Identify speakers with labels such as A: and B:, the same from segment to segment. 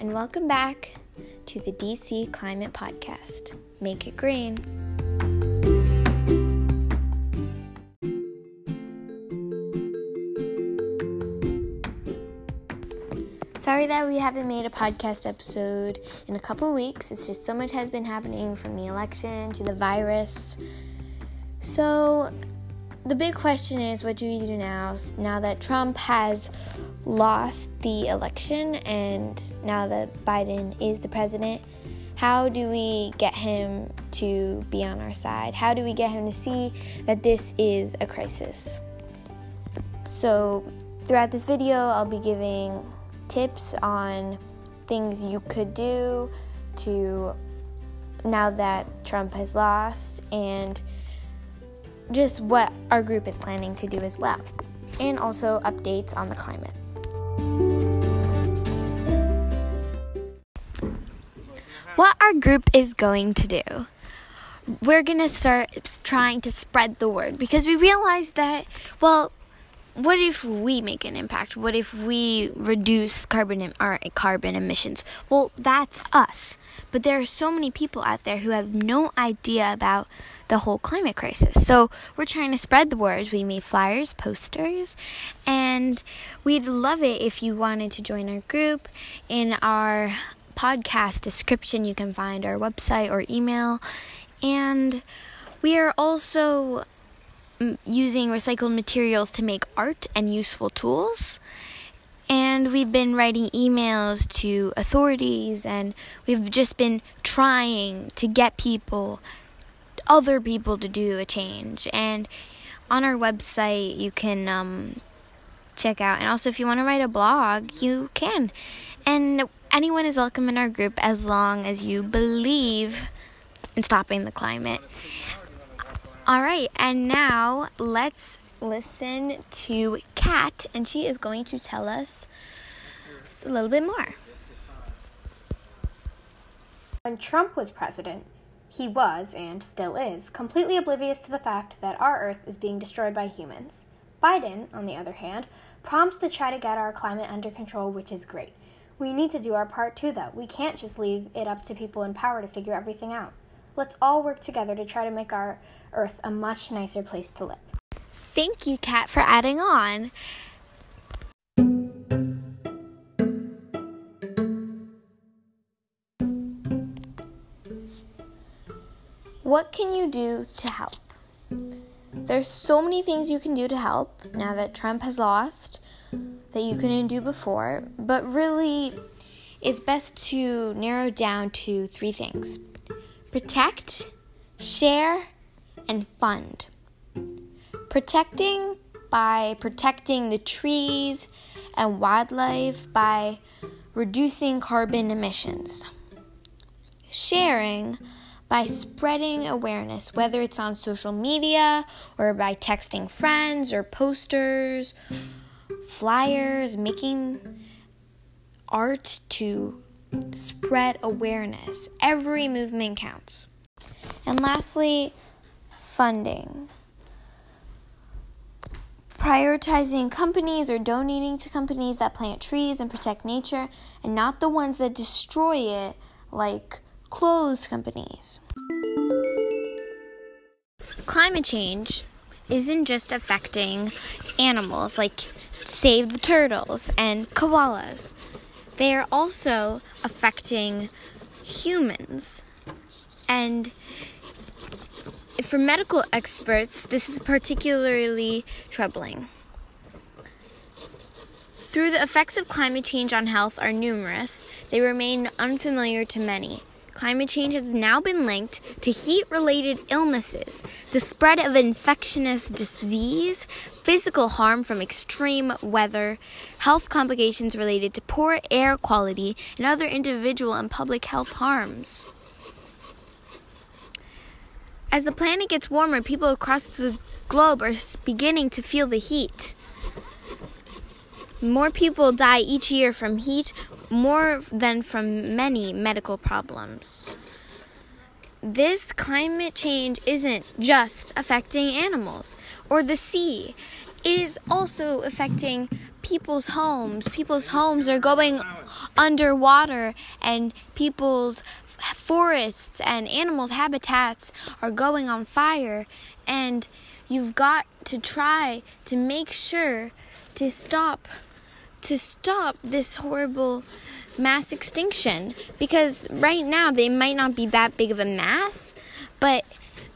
A: and welcome back to the DC Climate Podcast. Make it green. Sorry that we haven't made a podcast episode in a couple weeks. It's just so much has been happening from the election to the virus. So, the big question is what do we do now now that Trump has lost the election and now that Biden is the president? How do we get him to be on our side? How do we get him to see that this is a crisis? So, throughout this video, I'll be giving tips on things you could do to now that Trump has lost and just what our group is planning to do as well, and also updates on the climate. What our group is going to do. We're going to start trying to spread the word because we realize that, well, what if we make an impact? What if we reduce carbon our carbon emissions? Well, that's us. But there are so many people out there who have no idea about the whole climate crisis. So we're trying to spread the word. We made flyers, posters, and we'd love it if you wanted to join our group. In our podcast description, you can find our website or email. And we are also using recycled materials to make art and useful tools. And we've been writing emails to authorities, and we've just been trying to get people, other people, to do a change. And on our website, you can um, check out. And also, if you want to write a blog, you can. And anyone is welcome in our group as long as you believe in stopping the climate. All right, and now let's listen to Kat, and she is going to tell us a little bit more.
B: When Trump was president, he was, and still is, completely oblivious to the fact that our Earth is being destroyed by humans. Biden, on the other hand, prompts to try to get our climate under control, which is great. We need to do our part too, though. We can't just leave it up to people in power to figure everything out. Let's all work together to try to make our Earth a much nicer place to live.
A: Thank you, Kat, for adding on. What can you do to help? There's so many things you can do to help now that Trump has lost that you couldn't hmm. do before, but really it's best to narrow down to three things protect, share, and fund. Protecting by protecting the trees and wildlife by reducing carbon emissions. Sharing by spreading awareness, whether it's on social media or by texting friends or posters, flyers, making art to spread awareness. Every movement counts. And lastly, funding. Prioritizing companies or donating to companies that plant trees and protect nature and not the ones that destroy it, like clothes companies. Climate change isn't just affecting animals like save the turtles and koalas they are also affecting humans. And for medical experts, this is particularly troubling. Through the effects of climate change on health are numerous, they remain unfamiliar to many. Climate change has now been linked to heat related illnesses, the spread of infectious disease, physical harm from extreme weather, health complications related to poor air quality, and other individual and public health harms. As the planet gets warmer, people across the globe are beginning to feel the heat. More people die each year from heat, more than from many medical problems. This climate change isn't just affecting animals or the sea, it is also affecting people's homes. People's homes are going underwater, and people's forests and animals' habitats are going on fire. And you've got to try to make sure to stop to stop this horrible mass extinction because right now they might not be that big of a mass but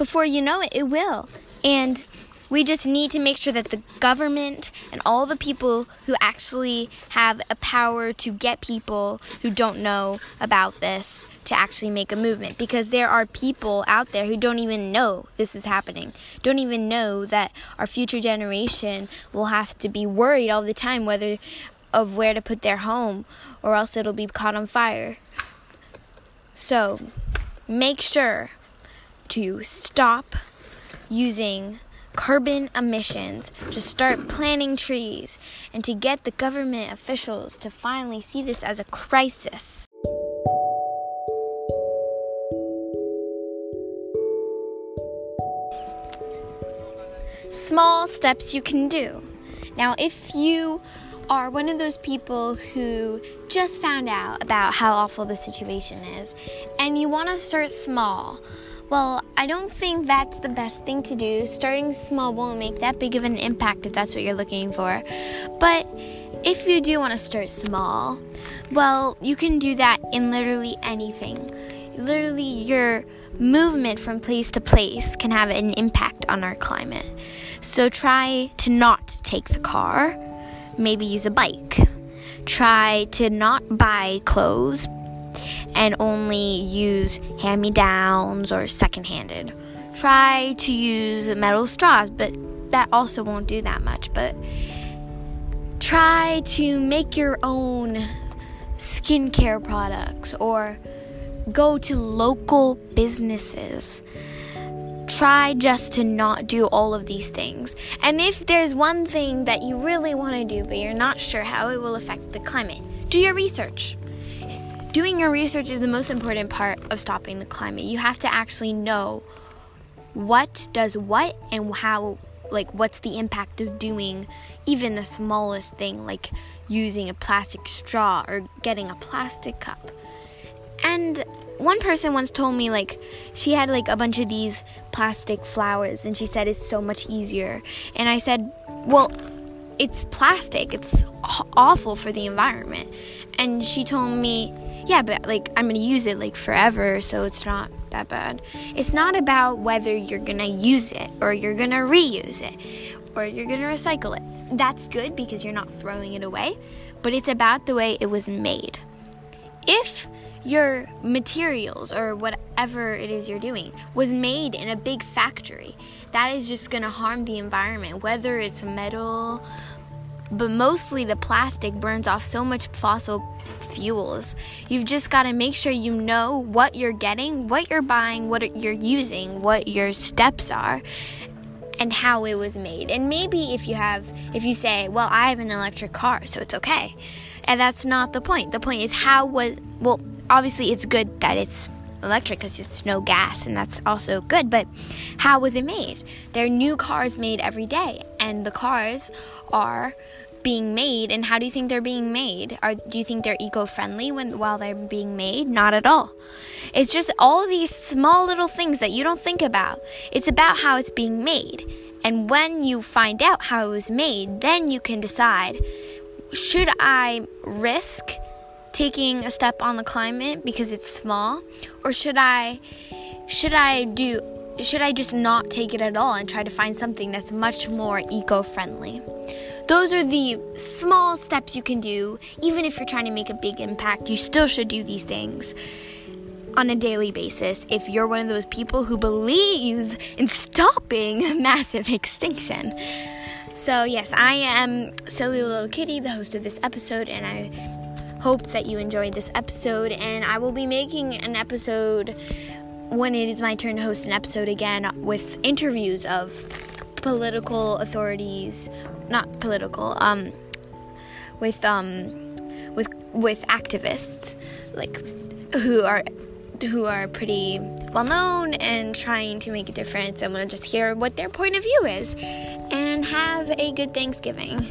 A: before you know it it will. And we just need to make sure that the government and all the people who actually have a power to get people who don't know about this to actually make a movement because there are people out there who don't even know this is happening, don't even know that our future generation will have to be worried all the time whether of where to put their home or else it'll be caught on fire. So, make sure to stop using carbon emissions, to start planting trees, and to get the government officials to finally see this as a crisis. Small steps you can do. Now, if you are one of those people who just found out about how awful the situation is and you want to start small, well, I don't think that's the best thing to do. Starting small won't make that big of an impact if that's what you're looking for. But if you do want to start small, well, you can do that in literally anything. Literally, your movement from place to place can have an impact on our climate. So try to not take the car, maybe use a bike. Try to not buy clothes, and only use hand me downs or second handed. Try to use metal straws, but that also won't do that much. But try to make your own skincare products or go to local businesses. Try just to not do all of these things. And if there's one thing that you really want to do, but you're not sure how it will affect the climate, do your research. Doing your research is the most important part of stopping the climate. You have to actually know what does what and how like what's the impact of doing even the smallest thing like using a plastic straw or getting a plastic cup. And one person once told me like she had like a bunch of these plastic flowers and she said it's so much easier. And I said, "Well, it's plastic. It's awful for the environment." And she told me, yeah, but like I'm gonna use it like forever, so it's not that bad. It's not about whether you're gonna use it or you're gonna reuse it or you're gonna recycle it. That's good because you're not throwing it away, but it's about the way it was made. If your materials or whatever it is you're doing was made in a big factory, that is just gonna harm the environment, whether it's metal but mostly the plastic burns off so much fossil fuels. You've just got to make sure you know what you're getting, what you're buying, what you're using, what your steps are, and how it was made. And maybe if you have, if you say, well, I have an electric car, so it's okay. And that's not the point. The point is how was, well, obviously it's good that it's electric because it's no gas and that's also good but how was it made? There are new cars made every day and the cars are being made and how do you think they're being made? Are do you think they're eco-friendly when while they're being made? Not at all. It's just all these small little things that you don't think about. It's about how it's being made and when you find out how it was made then you can decide should i risk taking a step on the climate because it's small or should i should i do should i just not take it at all and try to find something that's much more eco-friendly those are the small steps you can do. Even if you're trying to make a big impact, you still should do these things on a daily basis if you're one of those people who believes in stopping massive extinction. So, yes, I am Silly Little Kitty, the host of this episode, and I hope that you enjoyed this episode. And I will be making an episode when it is my turn to host an episode again with interviews of political authorities not political, um, with um, with with activists like who are who are pretty well known and trying to make a difference. I'm gonna just hear what their point of view is and have a good Thanksgiving.